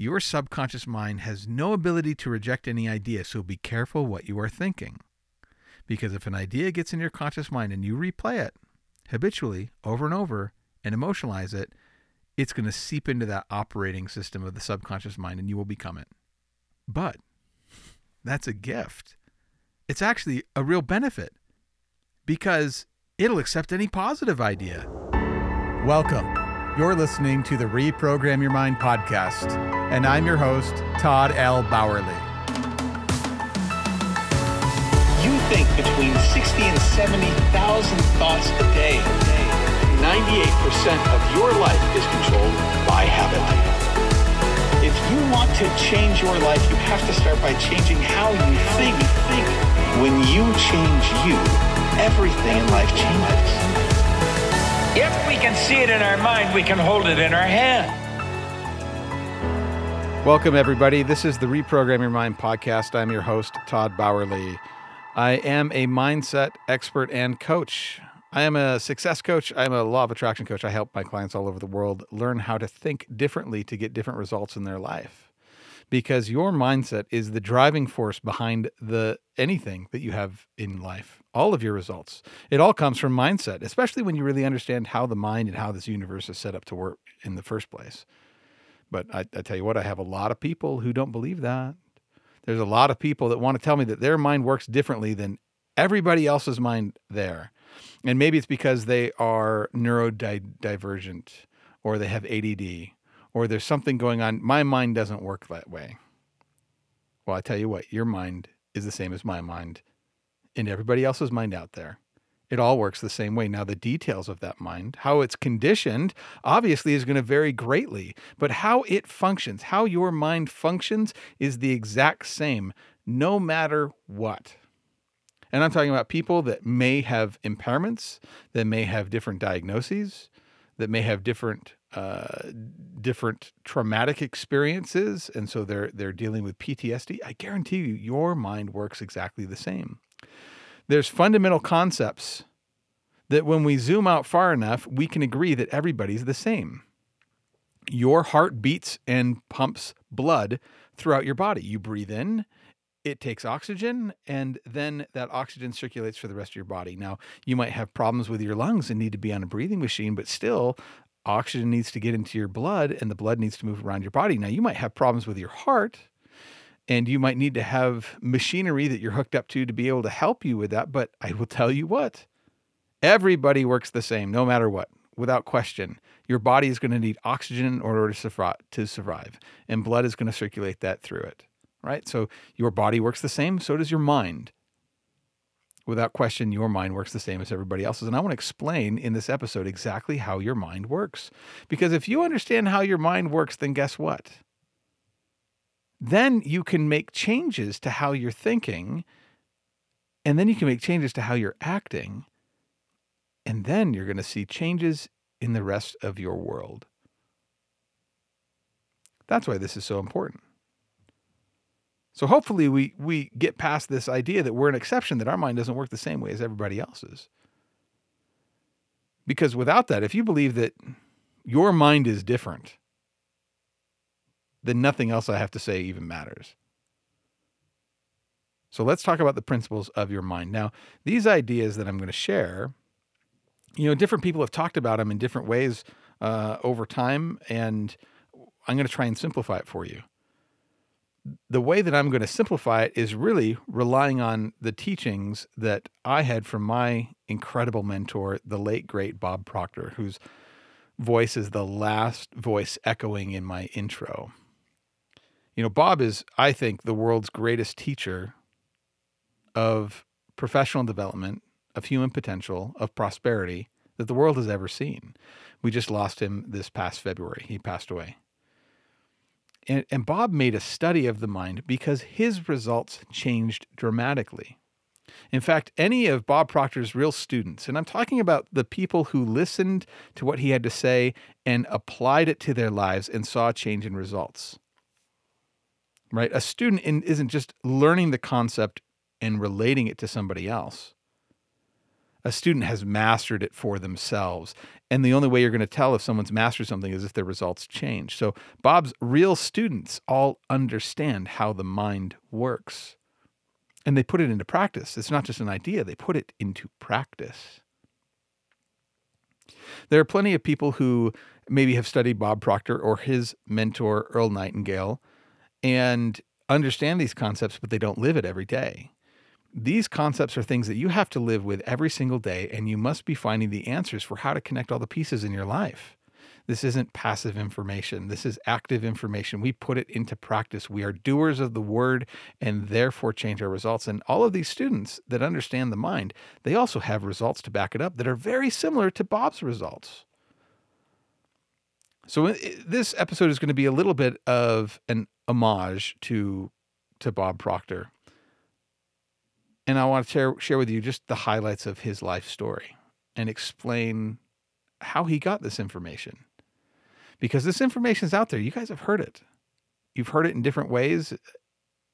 Your subconscious mind has no ability to reject any idea, so be careful what you are thinking. Because if an idea gets in your conscious mind and you replay it habitually over and over and emotionalize it, it's going to seep into that operating system of the subconscious mind and you will become it. But that's a gift. It's actually a real benefit because it'll accept any positive idea. Welcome. You're listening to the Reprogram Your Mind podcast, and I'm your host, Todd L. Bauerle. You think between 60 and 70,000 thoughts a day. 98% of your life is controlled by habit. If you want to change your life, you have to start by changing how you think. think. When you change you, everything in life changes. If we can see it in our mind, we can hold it in our hand. Welcome, everybody. This is the Reprogram Your Mind podcast. I'm your host, Todd Bauerle. I am a mindset expert and coach. I am a success coach. I'm a law of attraction coach. I help my clients all over the world learn how to think differently to get different results in their life because your mindset is the driving force behind the anything that you have in life all of your results. It all comes from mindset especially when you really understand how the mind and how this universe is set up to work in the first place. But I, I tell you what i have a lot of people who don't believe that. There's a lot of people that want to tell me that their mind works differently than everybody else's mind there. And maybe it's because they are neurodivergent or they have add or there's something going on. My mind doesn't work that way. Well, I tell you what, your mind is the same as my mind and everybody else's mind out there. It all works the same way. Now, the details of that mind, how it's conditioned, obviously is going to vary greatly, but how it functions, how your mind functions, is the exact same no matter what. And I'm talking about people that may have impairments, that may have different diagnoses, that may have different uh, different traumatic experiences, and so they're they're dealing with PTSD. I guarantee you, your mind works exactly the same. There's fundamental concepts that when we zoom out far enough, we can agree that everybody's the same. Your heart beats and pumps blood throughout your body. You breathe in, it takes oxygen and then that oxygen circulates for the rest of your body. Now, you might have problems with your lungs and need to be on a breathing machine, but still oxygen needs to get into your blood and the blood needs to move around your body. Now, you might have problems with your heart and you might need to have machinery that you're hooked up to to be able to help you with that. But I will tell you what, everybody works the same, no matter what, without question. Your body is going to need oxygen in order to survive, and blood is going to circulate that through it, right? So your body works the same, so does your mind without question, your mind works the same as everybody else's. And I want to explain in this episode exactly how your mind works. Because if you understand how your mind works, then guess what? Then you can make changes to how you're thinking. And then you can make changes to how you're acting. And then you're going to see changes in the rest of your world. That's why this is so important. So hopefully we we get past this idea that we're an exception, that our mind doesn't work the same way as everybody else's. Because without that, if you believe that your mind is different, then nothing else I have to say even matters. So let's talk about the principles of your mind. Now, these ideas that I'm going to share, you know, different people have talked about them in different ways uh, over time, and I'm going to try and simplify it for you the way that I'm going to simplify it is really relying on the teachings that I had from my incredible mentor, the late great Bob Proctor, whose voice is the last voice echoing in my intro. You know, Bob is, I think, the world's greatest teacher of professional development, of human potential, of prosperity that the world has ever seen. We just lost him this past February. He passed away. And, and Bob made a study of the mind because his results changed dramatically. In fact, any of Bob Proctor's real students, and I'm talking about the people who listened to what he had to say and applied it to their lives and saw a change in results. Right? A student in, isn't just learning the concept and relating it to somebody else. A student has mastered it for themselves. And the only way you're going to tell if someone's mastered something is if their results change. So Bob's real students all understand how the mind works. And they put it into practice. It's not just an idea, they put it into practice. There are plenty of people who maybe have studied Bob Proctor or his mentor, Earl Nightingale, and understand these concepts, but they don't live it every day. These concepts are things that you have to live with every single day, and you must be finding the answers for how to connect all the pieces in your life. This isn't passive information. This is active information. We put it into practice. We are doers of the word and therefore change our results. And all of these students that understand the mind, they also have results to back it up that are very similar to Bob's results. So uh, this episode is going to be a little bit of an homage to to Bob Proctor. And I want to share, share with you just the highlights of his life story and explain how he got this information because this information is out there. You guys have heard it. You've heard it in different ways,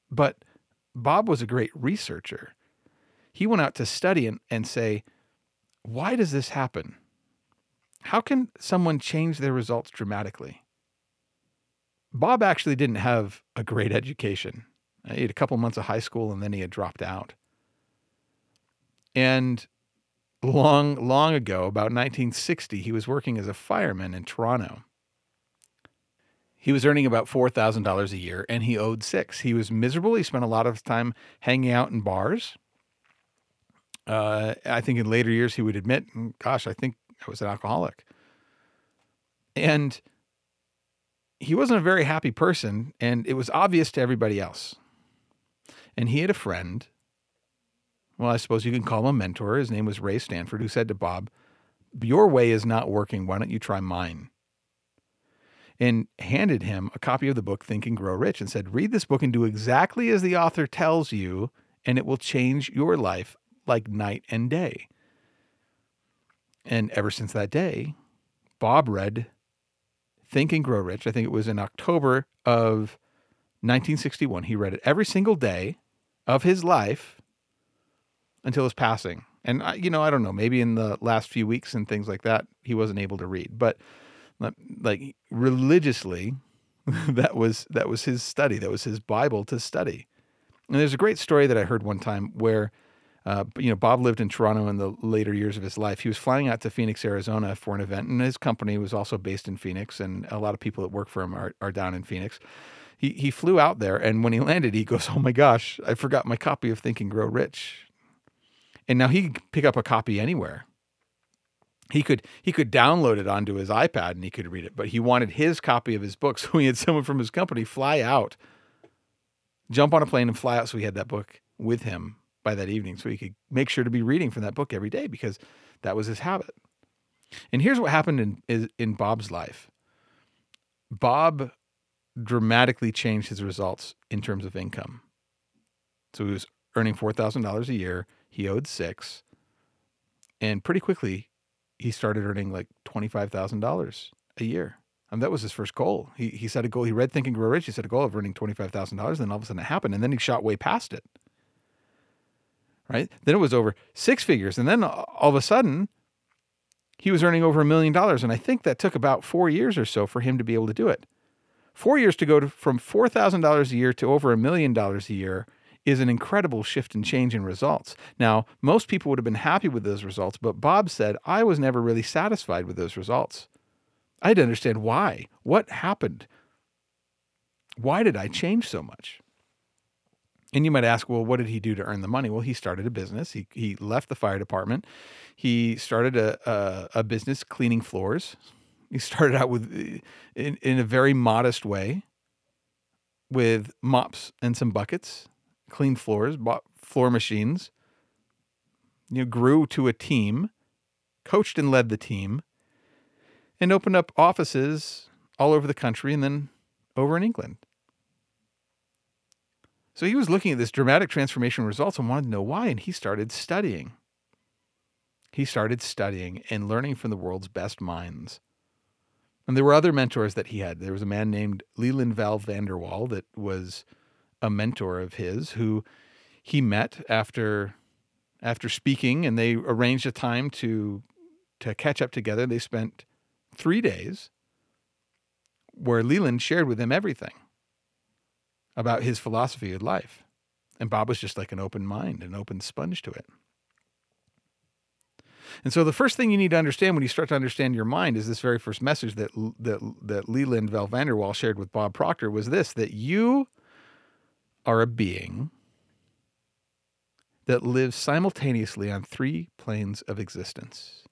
but Bob was a great researcher. He went out to study and, and say, why does this happen? How can someone change their results dramatically? Bob actually didn't have a great education. He had a couple months of high school and then he had dropped out. And long, long ago, about 1960, he was working as a fireman in Toronto. He was earning about $4,000 a year and he owed six. He was miserable. He spent a lot of time hanging out in bars. Uh, I think in later years he would admit, mm, gosh, I think I was an alcoholic. And he wasn't a very happy person, and it was obvious to everybody else. And he had a friend, well, I suppose you can call him a mentor. His name was Ray Stanford, who said to Bob, Your way is not working. Why don't you try mine? and handed him a copy of the book Think and Grow Rich and said, Read this book and do exactly as the author tells you, and it will change your life like night and day. And ever since that day, Bob read Think and Grow Rich. I think it was in October of 1961. He read it every single day of his life until his passing. And, I, you know, I don't know, maybe in the last few weeks and things like that, he wasn't able to read. But like religiously that was that was his study. That was his bible to study. And there's a great story that i heard one time where uh, you know bob lived in toronto in the later years of his life. He was flying out to phoenix arizona for an event. And his company was also based in phoenix and a lot of people that work for him are, are down in phoenix. He, he flew out there and when he landed he goes oh my gosh i forgot my copy of think and grow rich and now he could pick up a copy anywhere he could he could download it onto his iPad and he could read it, but he wanted his copy of his book, so he had someone from his company fly out, jump on a plane and fly out, so he had that book with him by that evening, so he could make sure to be reading from that book every day because that was his habit. And here's what happened in in Bob's life. Bob dramatically changed his results in terms of income. So he was earning four thousand dollars a year. He owed six, and pretty quickly he started earning like $25,000 a year. And that was his first goal. He, he set a goal. He read Think and Grow Rich. He set a goal of earning $25,000. Then all of a sudden it happened. And then he shot way past it. Right? Then it was over six figures. And then all of a sudden he was earning over a million dollars. And I think that took about four years or so for him to be able to do it. Four years to go to, from $4,000 a year to over a million dollars a year is an incredible shift and change in results. Now, most people would have been happy with those results, but Bob said, I was never really satisfied with those results. I had to understand why. What happened? Why did I change so much? And you might ask, well, what did he do to earn the money? Well, he started a business. He, he left the fire department. He started a, a, a business cleaning floors. He started out with in, in a very modest way with mops and some buckets cleaned floors, bought floor machines, you know, grew to a team, coached and led the team, and opened up offices all over the country and then over in England. So he was looking at this dramatic transformation results and wanted to know why, and he started studying. He started studying and learning from the world's best minds. And there were other mentors that he had. There was a man named Leland Val Van De Wall that was a mentor of his who he met after after speaking and they arranged a time to to catch up together. They spent three days where Leland shared with him everything about his philosophy of life. And Bob was just like an open mind, an open sponge to it. And so the first thing you need to understand when you start to understand your mind is this very first message that that that Leland Val Van De Wall shared with Bob Proctor was this that you are a being that lives simultaneously on three planes of existence.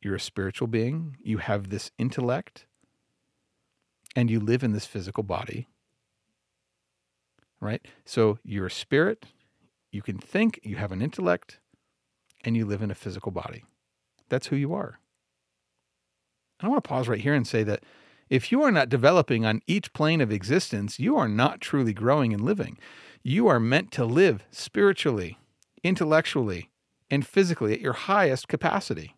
You're a spiritual being, you have this intellect, and you live in this physical body. Right? So you're a spirit, you can think, you have an intellect, and you live in a physical body. That's who you are. I want to pause right here and say that if you are not developing on each plane of existence, you are not truly growing and living. You are meant to live spiritually, intellectually, and physically at your highest capacity.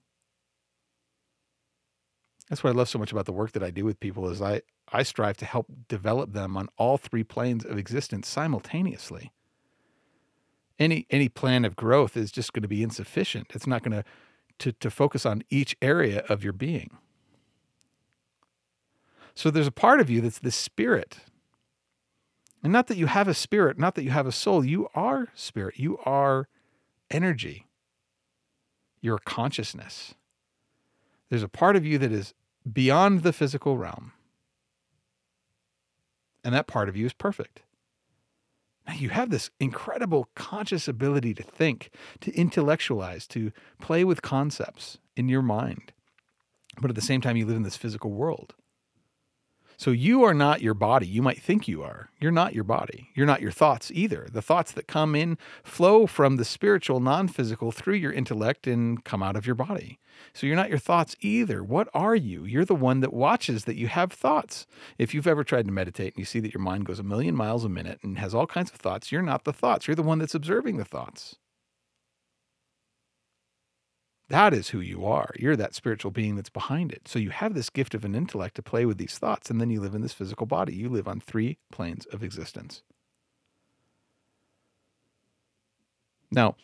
That's what I love so much about the work that I do with people is I, I strive to help develop them on all three planes of existence simultaneously any any plan of growth is just going to be insufficient. It's not going to to to focus on each area of your being. So there's a part of you that's the spirit. And not that you have a spirit, not that you have a soul, you are spirit. You are energy. You're consciousness. There's a part of you that is beyond the physical realm. And that part of you is perfect Now you have this incredible conscious ability to think, to intellectualize, to play with concepts in your mind. But at the same time, you live in this physical world. So you are not your body. You might think you are. You're not your body. You're not your thoughts either. The thoughts that come in flow from the spiritual, non physical through your intellect and come out of your body. So you're not your thoughts either. What are you? You're the one that watches that you have thoughts. If you've ever tried to meditate and you see that your mind goes a million miles a minute and has all kinds of thoughts, you're not the thoughts. You're the one that's observing the thoughts. That is who you are. You're that spiritual being that's behind it. So you have this gift of an intellect to play with these thoughts, and then you live in this physical body. You live on three planes of existence. Now,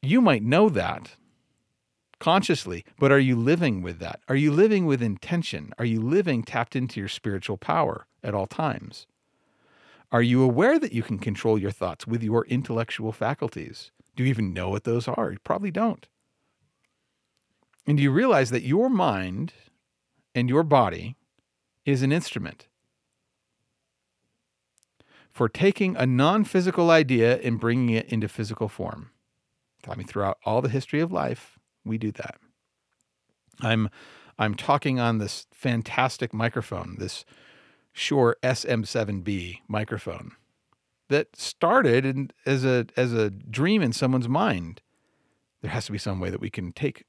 you might know that consciously, but are you living with that? Are you living with intention? Are you living tapped into your spiritual power at all times? Are you aware that you can control your thoughts with your intellectual faculties? Do you even know what those are? You probably don't. And do you realize that your mind and your body is an instrument for taking a non physical idea and bringing it into physical form. I mean, throughout all the history of life, we do that. I'm I'm talking on this fantastic microphone, this Shure SM7B microphone that started as a as a dream in someone's mind. There has to be some way that we can take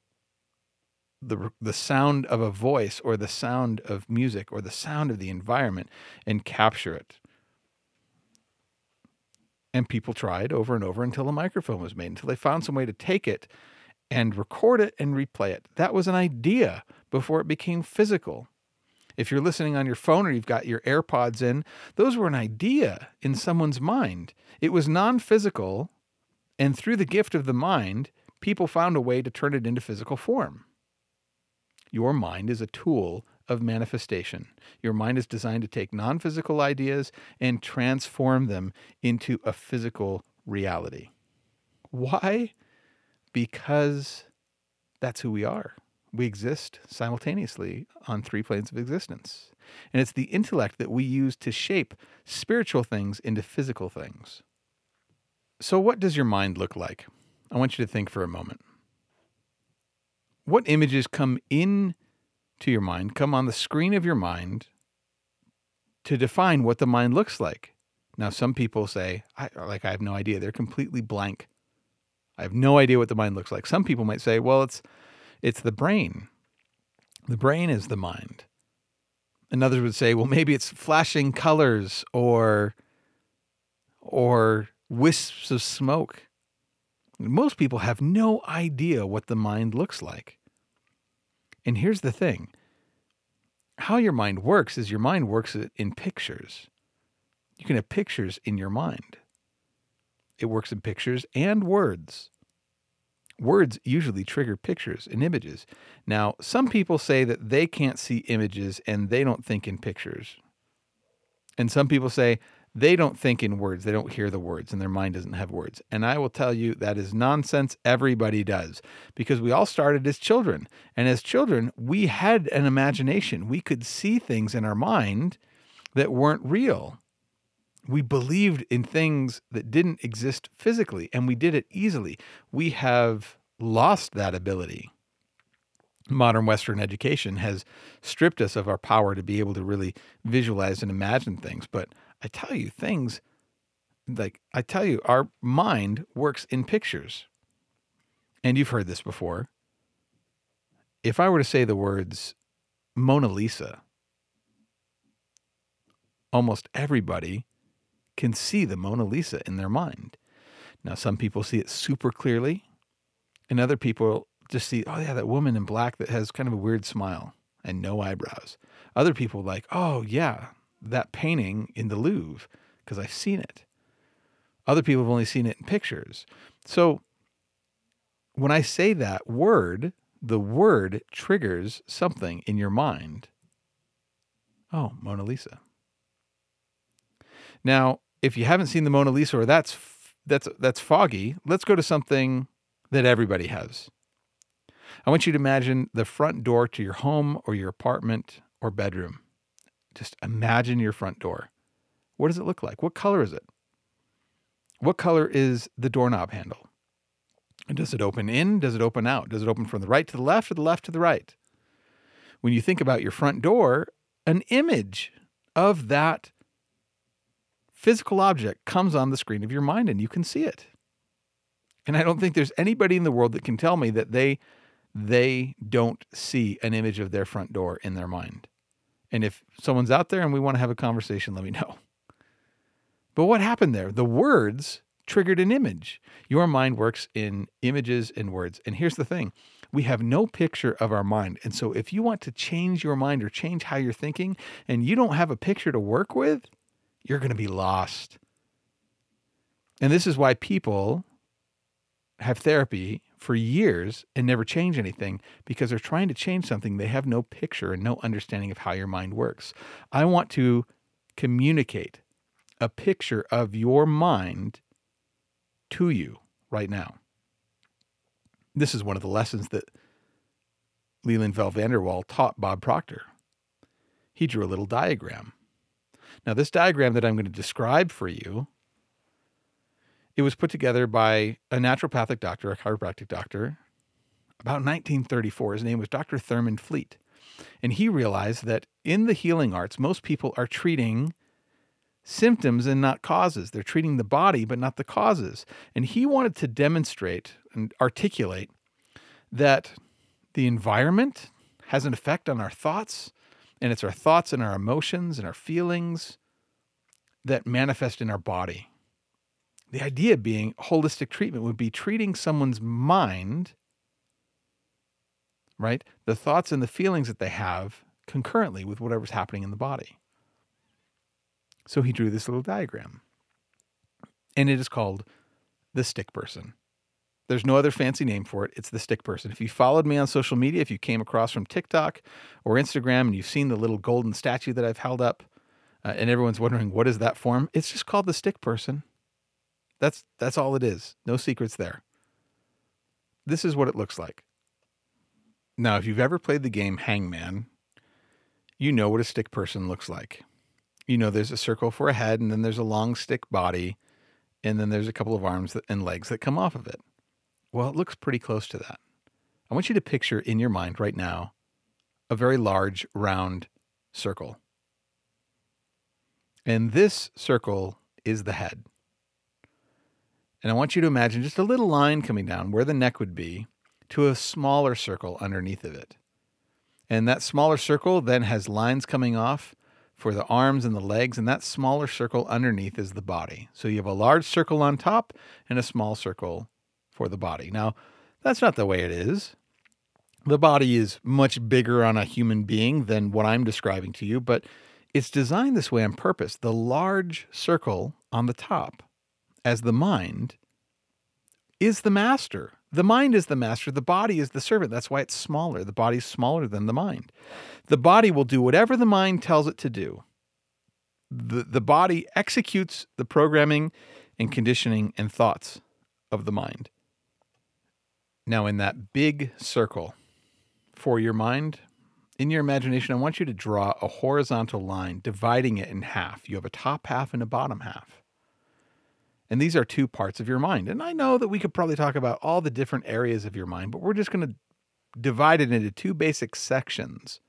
the the sound of a voice or the sound of music or the sound of the environment and capture it. And people tried over and over until a microphone was made, until they found some way to take it and record it and replay it. That was an idea before it became physical. If you're listening on your phone or you've got your AirPods in, those were an idea in someone's mind. It was non physical, and through the gift of the mind, people found a way to turn it into physical form. Your mind is a tool of manifestation. Your mind is designed to take non physical ideas and transform them into a physical reality. Why? Because that's who we are. We exist simultaneously on three planes of existence. And it's the intellect that we use to shape spiritual things into physical things. So, what does your mind look like? I want you to think for a moment what images come in to your mind, come on the screen of your mind to define what the mind looks like. Now, some people say, I, like, I have no idea. They're completely blank. I have no idea what the mind looks like. Some people might say, well, it's, it's the brain. The brain is the mind. And others would say, well, maybe it's flashing colors or, or wisps of smoke. Most people have no idea what the mind looks like. And here's the thing how your mind works is your mind works in pictures. You can have pictures in your mind. It works in pictures and words. Words usually trigger pictures and images. Now, some people say that they can't see images and they don't think in pictures. And some people say they don't think in words, they don't hear the words, and their mind doesn't have words. And I will tell you that is nonsense. Everybody does because we all started as children. And as children, we had an imagination. We could see things in our mind that weren't real. We believed in things that didn't exist physically, and we did it easily. We have lost that ability. Modern Western education has stripped us of our power to be able to really visualize and imagine things. But I tell you, things like I tell you, our mind works in pictures. And you've heard this before. If I were to say the words Mona Lisa, almost everybody can see the Mona Lisa in their mind. Now, some people see it super clearly, and other people just see, oh, yeah, that woman in black that has kind of a weird smile and no eyebrows. Other people like, oh, yeah, that painting in the Louvre, because I've seen it. Other people have only seen it in pictures. So when I say that word, the word triggers something in your mind. Oh, Mona Lisa. Now, if you haven't seen the Mona Lisa or that's that's that's foggy, let's go to something that everybody has. I want you to imagine the front door to your home or your apartment or bedroom. Just imagine your front door. What does it look like? What color is it? What color is the doorknob handle? And does it open in? Does it open out? Does it open from the right to the left or the left to the right? When you think about your front door, an image of that physical object comes on the screen of your mind and you can see it. And I don't think there's anybody in the world that can tell me that they they don't see an image of their front door in their mind. And if someone's out there and we want to have a conversation, let me know. But what happened there? The words triggered an image. Your mind works in images and words. And here's the thing we have no picture of our mind. And so if you want to change your mind or change how you're thinking and you don't have a picture to work with, you're going to be lost. And this is why people have therapy for years and never change anything because they're trying to change something they have no picture and no understanding of how your mind works. I want to communicate a picture of your mind to you right now. This is one of the lessons that Leland Val Van De Wall taught Bob Proctor. He drew a little diagram. Now, this diagram that I'm going to describe for you it was put together by a naturopathic doctor, a chiropractic doctor, about 1934. His name was Dr. Thurman Fleet. And he realized that in the healing arts, most people are treating symptoms and not causes. They're treating the body, but not the causes. And he wanted to demonstrate and articulate that the environment has an effect on our thoughts, and it's our thoughts and our emotions and our feelings that manifest in our body. The idea being holistic treatment would be treating someone's mind, right? The thoughts and the feelings that they have concurrently with whatever's happening in the body. So he drew this little diagram. And it is called the stick person. There's no other fancy name for it. It's the stick person. If you followed me on social media, if you came across from TikTok or Instagram and you've seen the little golden statue that I've held up, uh, and everyone's wondering what is that form, it's just called the stick person. That's that's all it is. No secrets there. This is what it looks like. Now, if you've ever played the game Hangman, you know what a stick person looks like. You know there's a circle for a head and then there's a long stick body and then there's a couple of arms and legs that come off of it. Well, it looks pretty close to that. I want you to picture in your mind right now a very large round circle. And this circle is the head. And I want you to imagine just a little line coming down where the neck would be to a smaller circle underneath of it. And that smaller circle then has lines coming off for the arms and the legs, and that smaller circle underneath is the body. So you have a large circle on top and a small circle for the body. Now, that's not the way it is. The body is much bigger on a human being than what I'm describing to you, but it's designed this way on purpose. The large circle on the top as the mind is the master. The mind is the master, the body is the servant. That's why it's smaller. The body's smaller than the mind. The body will do whatever the mind tells it to do. The, the body executes the programming and conditioning and thoughts of the mind. Now, in that big circle for your mind, in your imagination, I want you to draw a horizontal line dividing it in half. You have a top half and a bottom half. And these are two parts of your mind. And I know that we could probably talk about all the different areas of your mind, but we're just going to divide it into two basic sections.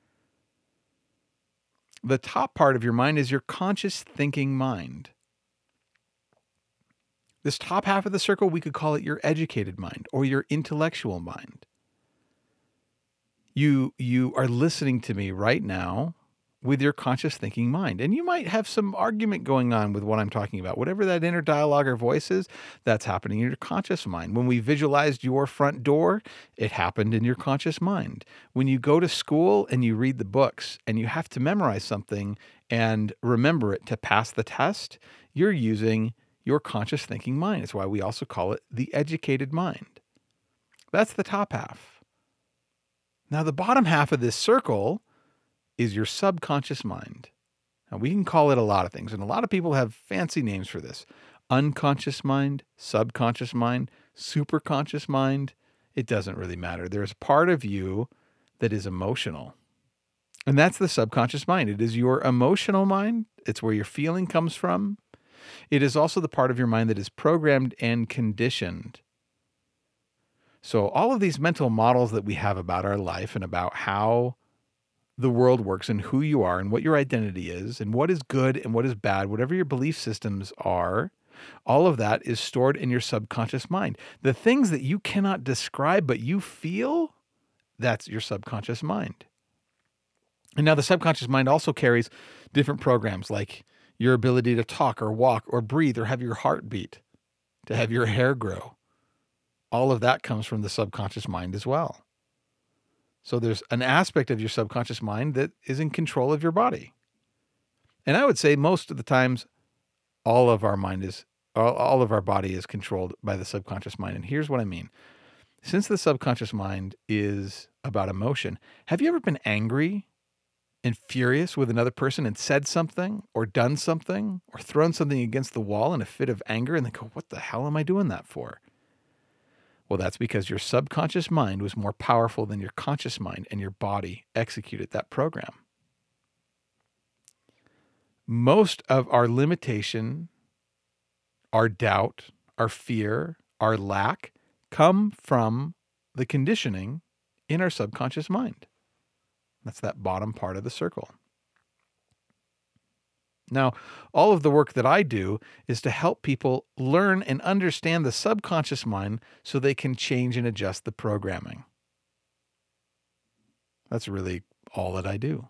The top part of your mind is your conscious thinking mind. This top half of the circle, we could call it your educated mind or your intellectual mind. You, you are listening to me right now with your conscious thinking mind. And you might have some argument going on with what I'm talking about. Whatever that inner dialogue or voice is, that's happening in your conscious mind. When we visualized your front door, it happened in your conscious mind. When you go to school and you read the books and you have to memorize something and remember it to pass the test, you're using your conscious thinking mind. It's why we also call it the educated mind. That's the top half. Now, the bottom half of this circle is your subconscious mind. Now, we can call it a lot of things, and a lot of people have fancy names for this unconscious mind, subconscious mind, superconscious mind. It doesn't really matter. There's part of you that is emotional. And that's the subconscious mind. It is your emotional mind. It's where your feeling comes from. It is also the part of your mind that is programmed and conditioned. So, all of these mental models that we have about our life and about how the world works and who you are and what your identity is and what is good and what is bad, whatever your belief systems are, all of that is stored in your subconscious mind. The things that you cannot describe but you feel, that's your subconscious mind. And now the subconscious mind also carries different programs like your ability to talk or walk or breathe or have your heart beat, to have your hair grow. All of that comes from the subconscious mind as well. So there's an aspect of your subconscious mind that is in control of your body. And I would say most of the times, all of our mind is, all, of our body is controlled by the subconscious mind. And here's what I mean. Since the subconscious mind is about emotion, have you ever been angry and furious with another person and said something or done something or thrown something against the wall in a fit of anger and then go, what the hell am I doing that for? Well, that's because your subconscious mind was more powerful than your conscious mind, and your body executed that program. Most of our limitation, our doubt, our fear, our lack come from the conditioning in our subconscious mind. That's that bottom part of the circle. Now, all of the work that I do is to help people learn and understand the subconscious mind so they can change and adjust the programming. That's really all that I do.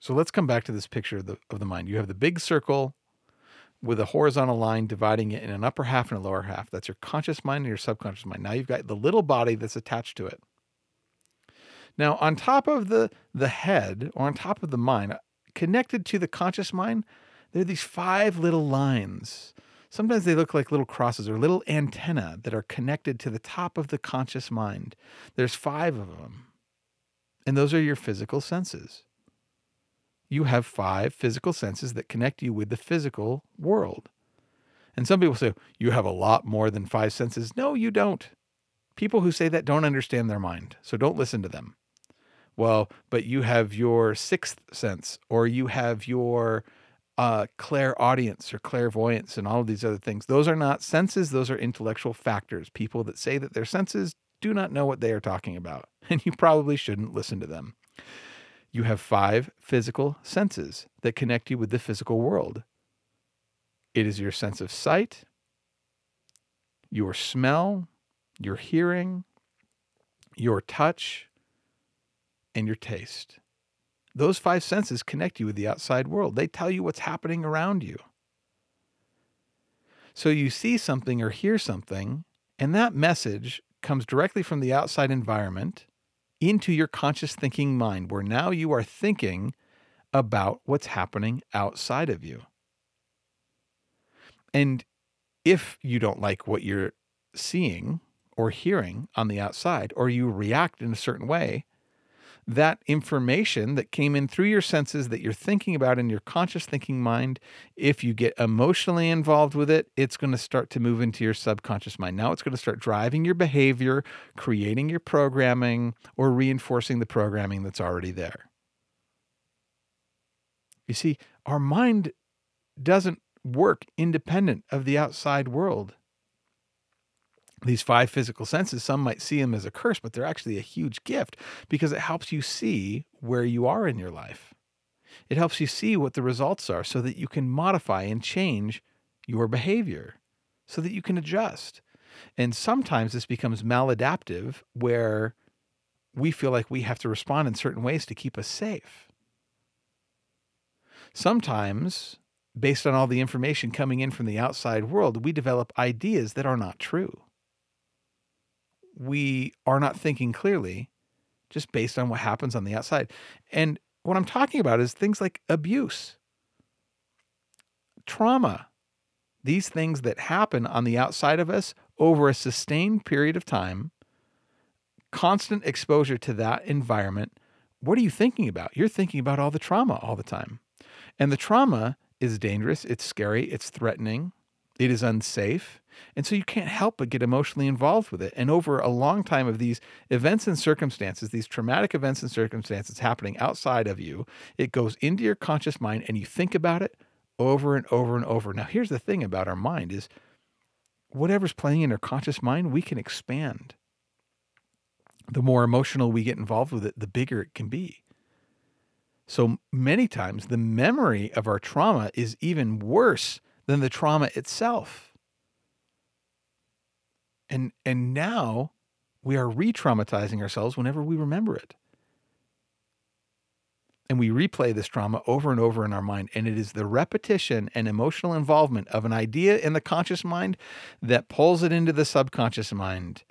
So let's come back to this picture of the, of the mind. You have the big circle with a horizontal line dividing it in an upper half and a lower half. That's your conscious mind and your subconscious mind. Now you've got the little body that's attached to it. Now, on top of the, the head or on top of the mind, connected to the conscious mind, there are these five little lines. Sometimes they look like little crosses or little antennae that are connected to the top of the conscious mind. There's five of them. And those are your physical senses. You have five physical senses that connect you with the physical world. And some people say, you have a lot more than five senses. No, you don't. People who say that don't understand their mind. So don't listen to them. Well, but you have your sixth sense, or you have your uh, clairaudience or clairvoyance, and all of these other things. Those are not senses, those are intellectual factors. People that say that they're senses do not know what they are talking about, and you probably shouldn't listen to them. You have five physical senses that connect you with the physical world it is your sense of sight, your smell, your hearing, your touch, and your taste. Those five senses connect you with the outside world. They tell you what's happening around you. So you see something or hear something, and that message comes directly from the outside environment into your conscious thinking mind, where now you are thinking about what's happening outside of you. And if you don't like what you're seeing or hearing on the outside, or you react in a certain way, that information that came in through your senses that you're thinking about in your conscious thinking mind, if you get emotionally involved with it, it's going to start to move into your subconscious mind. Now it's going to start driving your behavior, creating your programming, or reinforcing the programming that's already there. You see, our mind doesn't work independent of the outside world these five physical senses, some might see them as a curse, but they're actually a huge gift because it helps you see where you are in your life. It helps you see what the results are so that you can modify and change your behavior, so that you can adjust. And sometimes this becomes maladaptive where we feel like we have to respond in certain ways to keep us safe. Sometimes, based on all the information coming in from the outside world, we develop ideas that are not true we are not thinking clearly just based on what happens on the outside. And what I'm talking about is things like abuse, trauma, these things that happen on the outside of us over a sustained period of time, constant exposure to that environment. What are you thinking about? You're thinking about all the trauma all the time. And the trauma is dangerous, it's scary, it's threatening, it is unsafe. And so you can't help but get emotionally involved with it. And over a long time of these events and circumstances, these traumatic events and circumstances happening outside of you, it goes into your conscious mind and you think about it over and over and over. Now, here's the thing about our mind is whatever's playing in our conscious mind, we can expand. The more emotional we get involved with it, the bigger it can be. So many times, the memory of our trauma is even worse than the trauma itself. And and now we are re-traumatizing ourselves whenever we remember it. And we replay this trauma over and over in our mind. And it is the repetition and emotional involvement of an idea in the conscious mind that pulls it into the subconscious mind,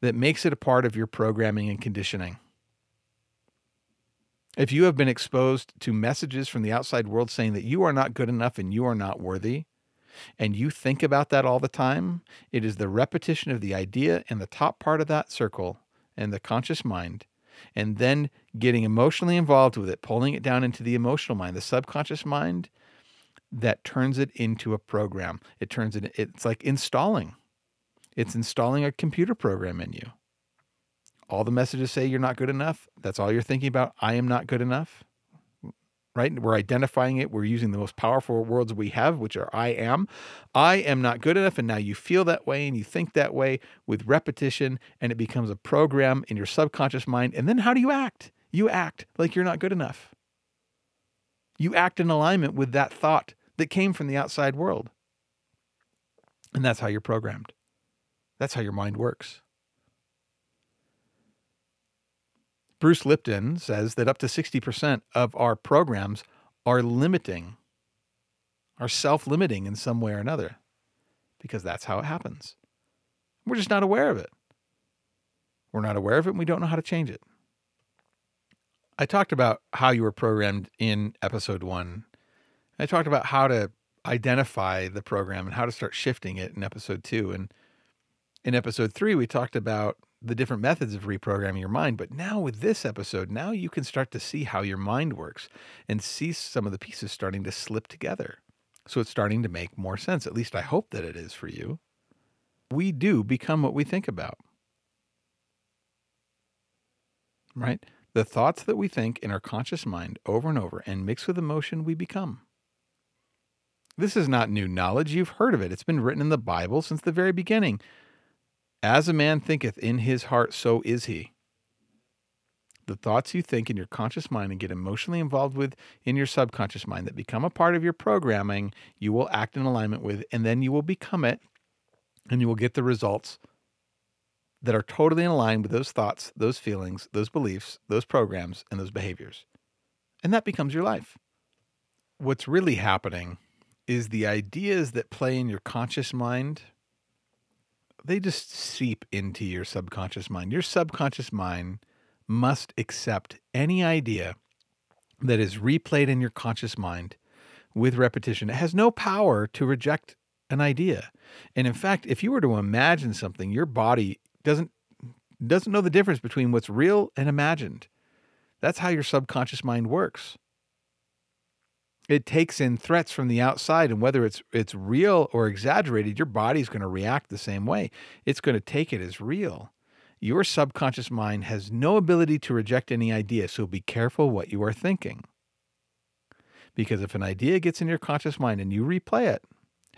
that makes it a part of your programming and conditioning. If you have been exposed to messages from the outside world saying that you are not good enough and you are not worthy, and you think about that all the time, it is the repetition of the idea in the top part of that circle in the conscious mind, and then getting emotionally involved with it, pulling it down into the emotional mind, the subconscious mind, that turns it into a program. It turns it, it's like installing. It's installing a computer program in you all the messages say you're not good enough. That's all you're thinking about. I am not good enough. Right? We're identifying it. We're using the most powerful words we have, which are I am. I am not good enough. And now you feel that way and you think that way with repetition, and it becomes a program in your subconscious mind. And then how do you act? You act like you're not good enough. You act in alignment with that thought that came from the outside world. And that's how you're programmed. That's how your mind works. Bruce Lipton says that up to 60% of our programs are limiting, are self limiting in some way or another, because that's how it happens. We're just not aware of it. We're not aware of it and we don't know how to change it. I talked about how you were programmed in episode one. I talked about how to identify the program and how to start shifting it in episode two. And in episode three, we talked about the different methods of reprogramming your mind. But now with this episode, now you can start to see how your mind works and see some of the pieces starting to slip together. So it's starting to make more sense. At least I hope that it is for you. We do become what we think about. Right? The thoughts that we think in our conscious mind over and over and mix with emotion, we become. This is not new knowledge. You've heard of it. It's been written in the Bible since the very beginning. As a man thinketh in his heart, so is he. The thoughts you think in your conscious mind and get emotionally involved with in your subconscious mind that become a part of your programming, you will act in alignment with, and then you will become it, and you will get the results that are totally in line with those thoughts, those feelings, those beliefs, those programs, and those behaviors. And that becomes your life. What's really happening is the ideas that play in your conscious mind they just seep into your subconscious mind. Your subconscious mind must accept any idea that is replayed in your conscious mind with repetition. It has no power to reject an idea. And in fact, if you were to imagine something, your body doesn't doesn't know the difference between what's real and imagined. That's how your subconscious mind works. It takes in threats from the outside and whether it's it's real or exaggerated, your body's going to react the same way. It's going to take it as real. Your subconscious mind has no ability to reject any idea, so be careful what you are thinking. Because if an idea gets in your conscious mind and you replay it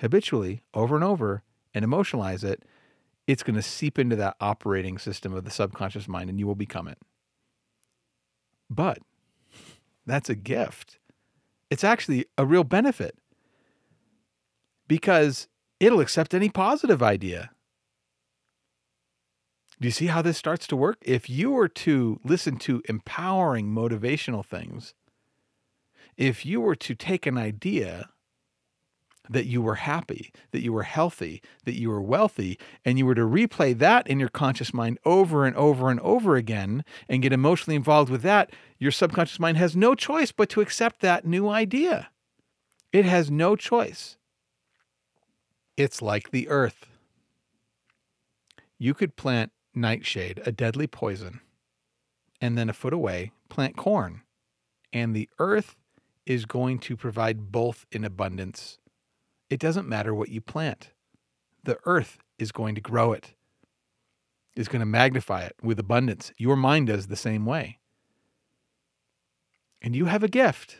habitually over and over and emotionalize it, it's going to seep into that operating system of the subconscious mind and you will become it. But that's a gift. It's actually a real benefit because it'll accept any positive idea. Do you see how this starts to work? If you were to listen to empowering motivational things, if you were to take an idea that you were happy, that you were healthy, that you were wealthy, and you were to replay that in your conscious mind over and over and over again and get emotionally involved with that, your subconscious mind has no choice but to accept that new idea. It has no choice. It's like the earth. You could plant nightshade, a deadly poison, and then a foot away, plant corn, and the earth is going to provide both in abundance. It doesn't matter what you plant. The earth is going to grow it, is going to magnify it with abundance. Your mind does the same way. And you have a gift.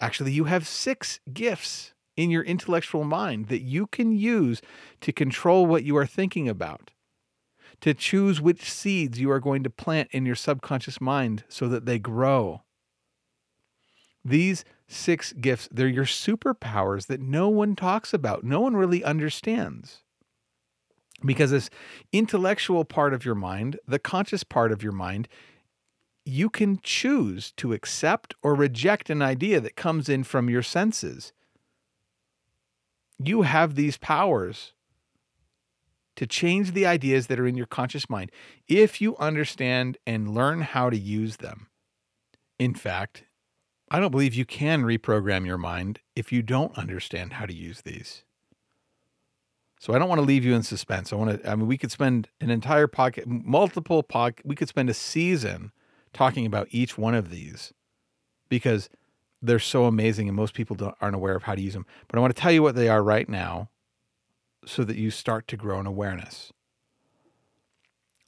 Actually, you have six gifts in your intellectual mind that you can use to control what you are thinking about, to choose which seeds you are going to plant in your subconscious mind so that they grow. These six gifts, they're your superpowers that no one talks about, no one really understands. Because this intellectual part of your mind, the conscious part of your mind, you can choose to accept or reject an idea that comes in from your senses. You have these powers to change the ideas that are in your conscious mind if you understand and learn how to use them. In fact, I don't believe you can reprogram your mind if you don't understand how to use these. So I don't want to leave you in suspense. I want to I mean we could spend an entire podcast multiple pod we could spend a season talking about each one of these because they're so amazing and most people aren't aware of how to use them. But I want to tell you what they are right now so that you start to grow in awareness.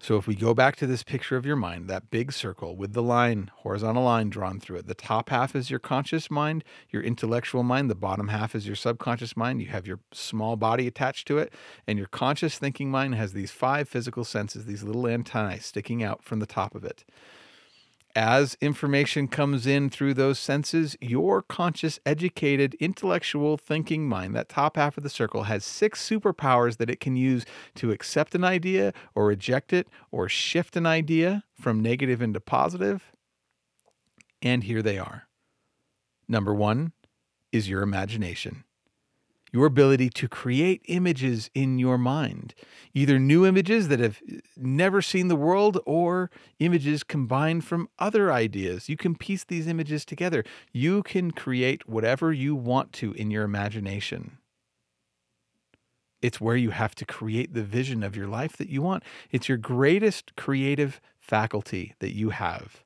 So if we go back to this picture of your mind, that big circle with the line, horizontal line drawn through it, the top half is your conscious mind, your intellectual mind, the bottom half is your subconscious mind. You have your small body attached to it, and your conscious thinking mind has these five physical senses, these little antennae sticking out from the top of it as information comes in through those senses, your conscious, educated, intellectual thinking mind, that top half of the circle, has six superpowers that it can use to accept an idea or reject it or shift an idea from negative into positive. And here they are. Number one is your imagination your ability to create images in your mind, either new images that have uh, never seen the world or images combined from other ideas. You can piece these images together. You can create whatever you want to in your imagination. It's where you have to create the vision of your life that you want. It's your greatest creative faculty that you have.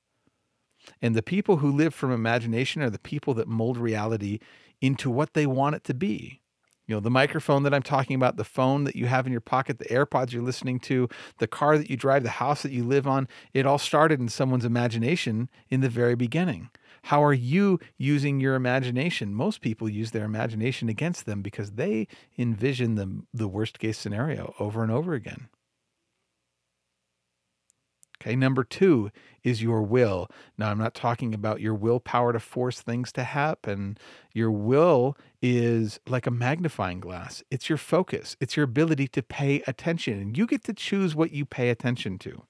And the people who live from imagination are the people that mold reality into what they want it to be you know the microphone that i'm talking about the phone that you have in your pocket the airpods you're listening to the car that you drive the house that you live on it all started in someone's imagination in the very beginning. How are you using your imagination? Most people use their imagination against them because they envision the, the worst case scenario over and over again Okay, number two is your will. Now, I'm not talking about your willpower to force things to happen. Your will is like a magnifying glass, it's your focus, it's your ability to pay attention, and you get to choose what you pay attention to.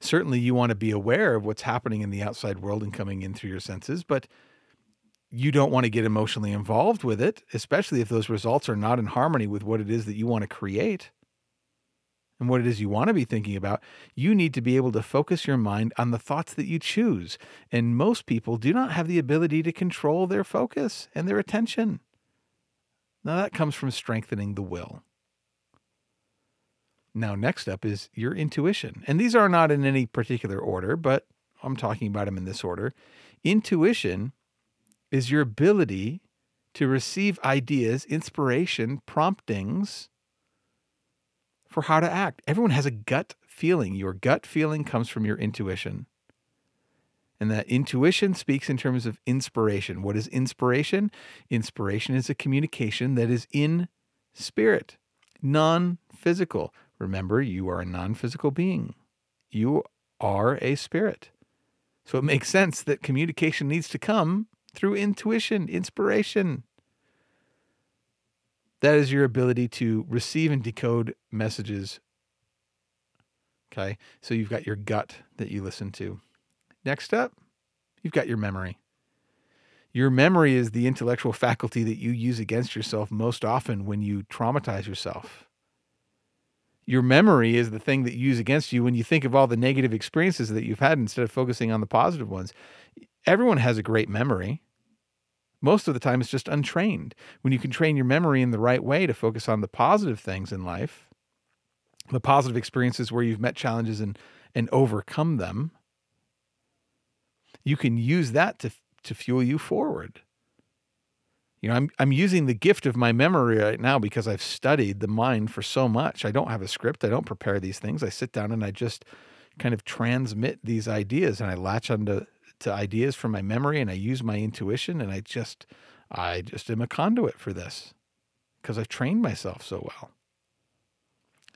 Certainly, you want to be aware of what's happening in the outside world and coming in through your senses, but you don't want to get emotionally involved with it, especially if those results are not in harmony with what it is that you want to create and what it is you want to be thinking about, you need to be able to focus your mind on the thoughts that you choose. And most people do not have the ability to control their focus and their attention. Now, that comes from strengthening the will. Now, next up is your intuition. And these are not in any particular order, but I'm talking about them in this order. Intuition is your ability to receive ideas, inspiration, promptings for how to act. Everyone has a gut feeling. Your gut feeling comes from your intuition. And that intuition speaks in terms of inspiration. What is inspiration? Inspiration is a communication that is in spirit, non physical. Remember, you are a non physical being, you are a spirit. So it makes sense that communication needs to come through intuition, inspiration. That is your ability to receive and decode messages. Okay, so you've got your gut that you listen to. Next up, you've got your memory. Your memory is the intellectual faculty that you use against yourself most often when you traumatize yourself. Your memory is the thing that you use against you when you think of all the negative experiences that you've had instead of focusing on the positive ones. Everyone has a great memory. Most of the time, it's just untrained. When you can train your memory in the right way to focus on the positive things in life, the positive experiences where you've met challenges and, and overcome them, you can use that to, to fuel you forward. You know, I'm, I'm using the gift of my memory right now because I've studied the mind for so much. I don't have a script, I don't prepare these things. I sit down and I just kind of transmit these ideas and I latch onto to ideas from my memory and I use my intuition and I just I just am a conduit for this because I've trained myself so well.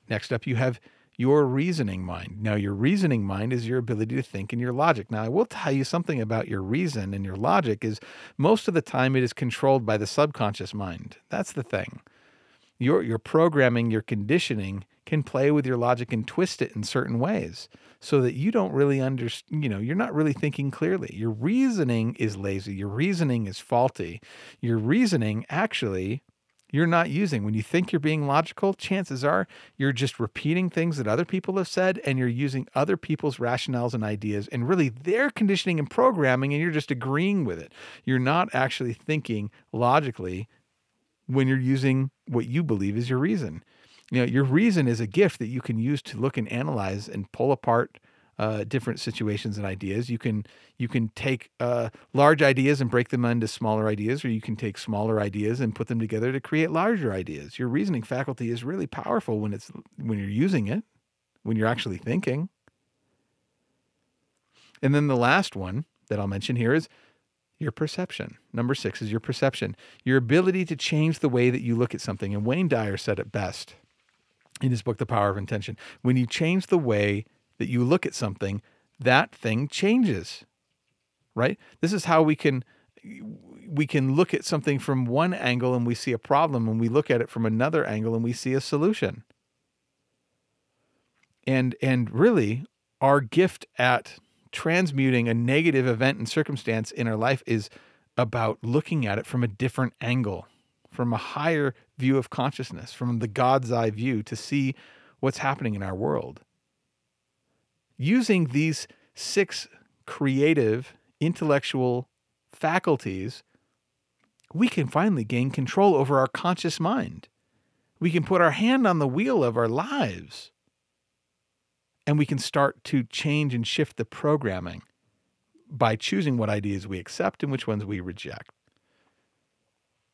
Next up you have your reasoning mind. Now, your reasoning mind is your ability to think and your logic. Now, I will tell you something about your reason and your logic is most of the time it is controlled by the subconscious mind. That's the thing. Your your programming, your conditioning can play with your logic and twist it in certain ways so that you don't really understand, you know, you're not really thinking clearly. Your reasoning is lazy. Your reasoning is faulty. Your reasoning actually you're not using. When you think you're being logical, chances are you're just repeating things that other people have said and you're using other people's rationales and ideas and really their conditioning and programming and you're just agreeing with it. You're not actually thinking logically when you're using what you believe is your reason. You know, your reason is a gift that you can use to look and analyze and pull apart uh, different situations and ideas. You can you can take uh, large ideas and break them into smaller ideas, or you can take smaller ideas and put them together to create larger ideas. Your reasoning faculty is really powerful when it's when you're using it, when you're actually thinking. And then the last one that I'll mention here is your perception. Number six is your perception, your ability to change the way that you look at something. And Wayne Dyer said it best in his book, The Power of Intention. When you change the way that you look at something, that thing changes. Right? This is how we can we can look at something from one angle and we see a problem and we look at it from another angle and we see a solution. And and really our gift at transmuting a negative event and circumstance in our life is about looking at it from a different angle, from a higher view of consciousness, from the God's eye view to see what's happening in our world using these six creative intellectual faculties, we can finally gain control over our conscious mind. We can put our hand on the wheel of our lives. And we can start to change and shift the programming by choosing what ideas we accept and which ones we reject.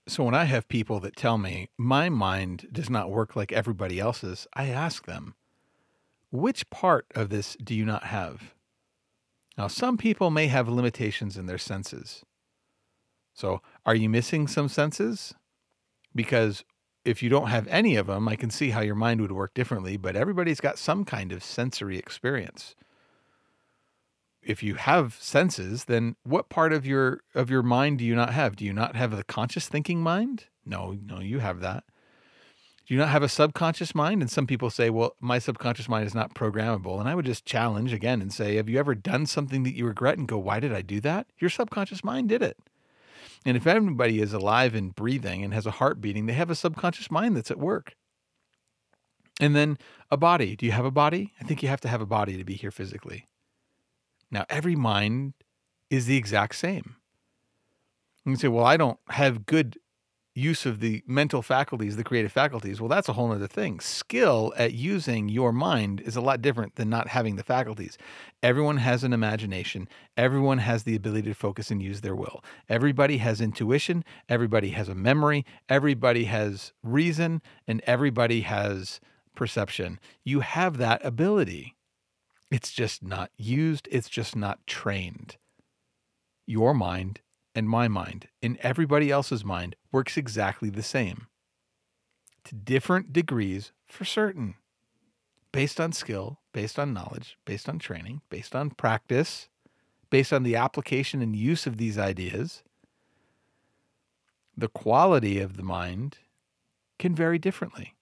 So when I have people that tell me my mind does not work like everybody else's, I ask them, which part of this do you not have? Now, some people may have limitations in their senses. So, are you missing some senses? Because if you don't have any of them, I can see how your mind would work differently, but everybody's got some kind of sensory experience. If you have senses, then what part of your of your mind do you not have? Do you not have the conscious thinking mind? No, no, you have that. Do you not have a subconscious mind? And some people say, well, my subconscious mind is not programmable. And I would just challenge again and say, have you ever done something that you regret and go, why did I do that? Your subconscious mind did it. And if anybody is alive and breathing and has a heart beating, they have a subconscious mind that's at work. And then a body. Do you have a body? I think you have to have a body to be here physically. Now, every mind is the exact same. You can say, well, I don't have good use of the mental faculties, the creative faculties, well, that's a whole other thing. Skill at using your mind is a lot different than not having the faculties. Everyone has an imagination. Everyone has the ability to focus and use their will. Everybody has intuition. Everybody has a memory. Everybody has reason. And everybody has perception. You have that ability. It's just not used, it's just not trained. Your mind and my mind and everybody else's mind works exactly the same to different degrees for certain, based on skill, based on knowledge, based on training, based on practice, based on the application and use of these ideas. The quality of the mind can vary differently.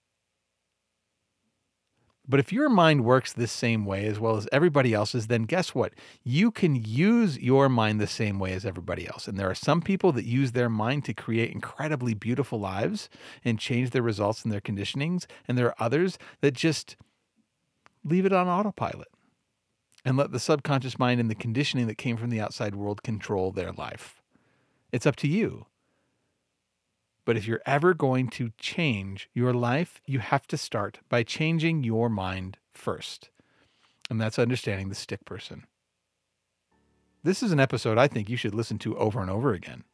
But if your mind works the same way as well as everybody else's, then guess what? You can use your mind the same way as everybody else. And there are some people that use their mind to create incredibly beautiful lives and change their results and their conditionings. And there are others that just leave it on autopilot and let the subconscious mind and the conditioning that came from the outside world control their life. It's up to you. But if you're ever going to change your life, you have to start by changing your mind first. And that's understanding the stick person. This is an episode I think you should listen to over and over again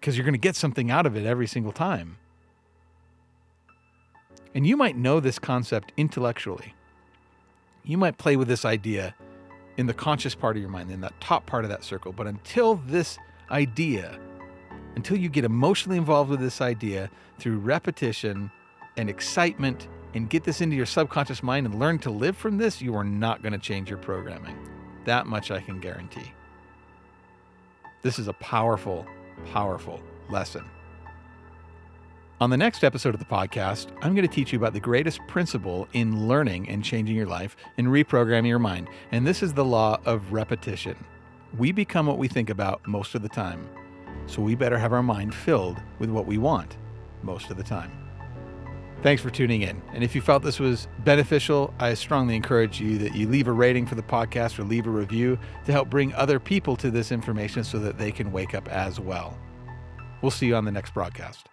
because you're going to get something out of it every single time. And you might know this concept intellectually. You might play with this idea in the conscious part of your mind, in that top part of that circle. But until this idea until you get emotionally involved with this idea through repetition and excitement and get this into your subconscious mind and learn to live from this, you are not going to change your programming. That much I can guarantee. This is a powerful, powerful lesson. On the next episode of the podcast, I'm going to teach you about the greatest principle in learning and changing your life and reprogramming your mind. And this is the law of repetition. We become what we think about most of the time. So we better have our mind filled with what we want most of the time. Thanks for tuning in. And if you felt this was beneficial, I strongly encourage you that you leave a rating for the podcast or leave a review to help bring other people to this information so that they can wake up as well. We'll see you on the next broadcast.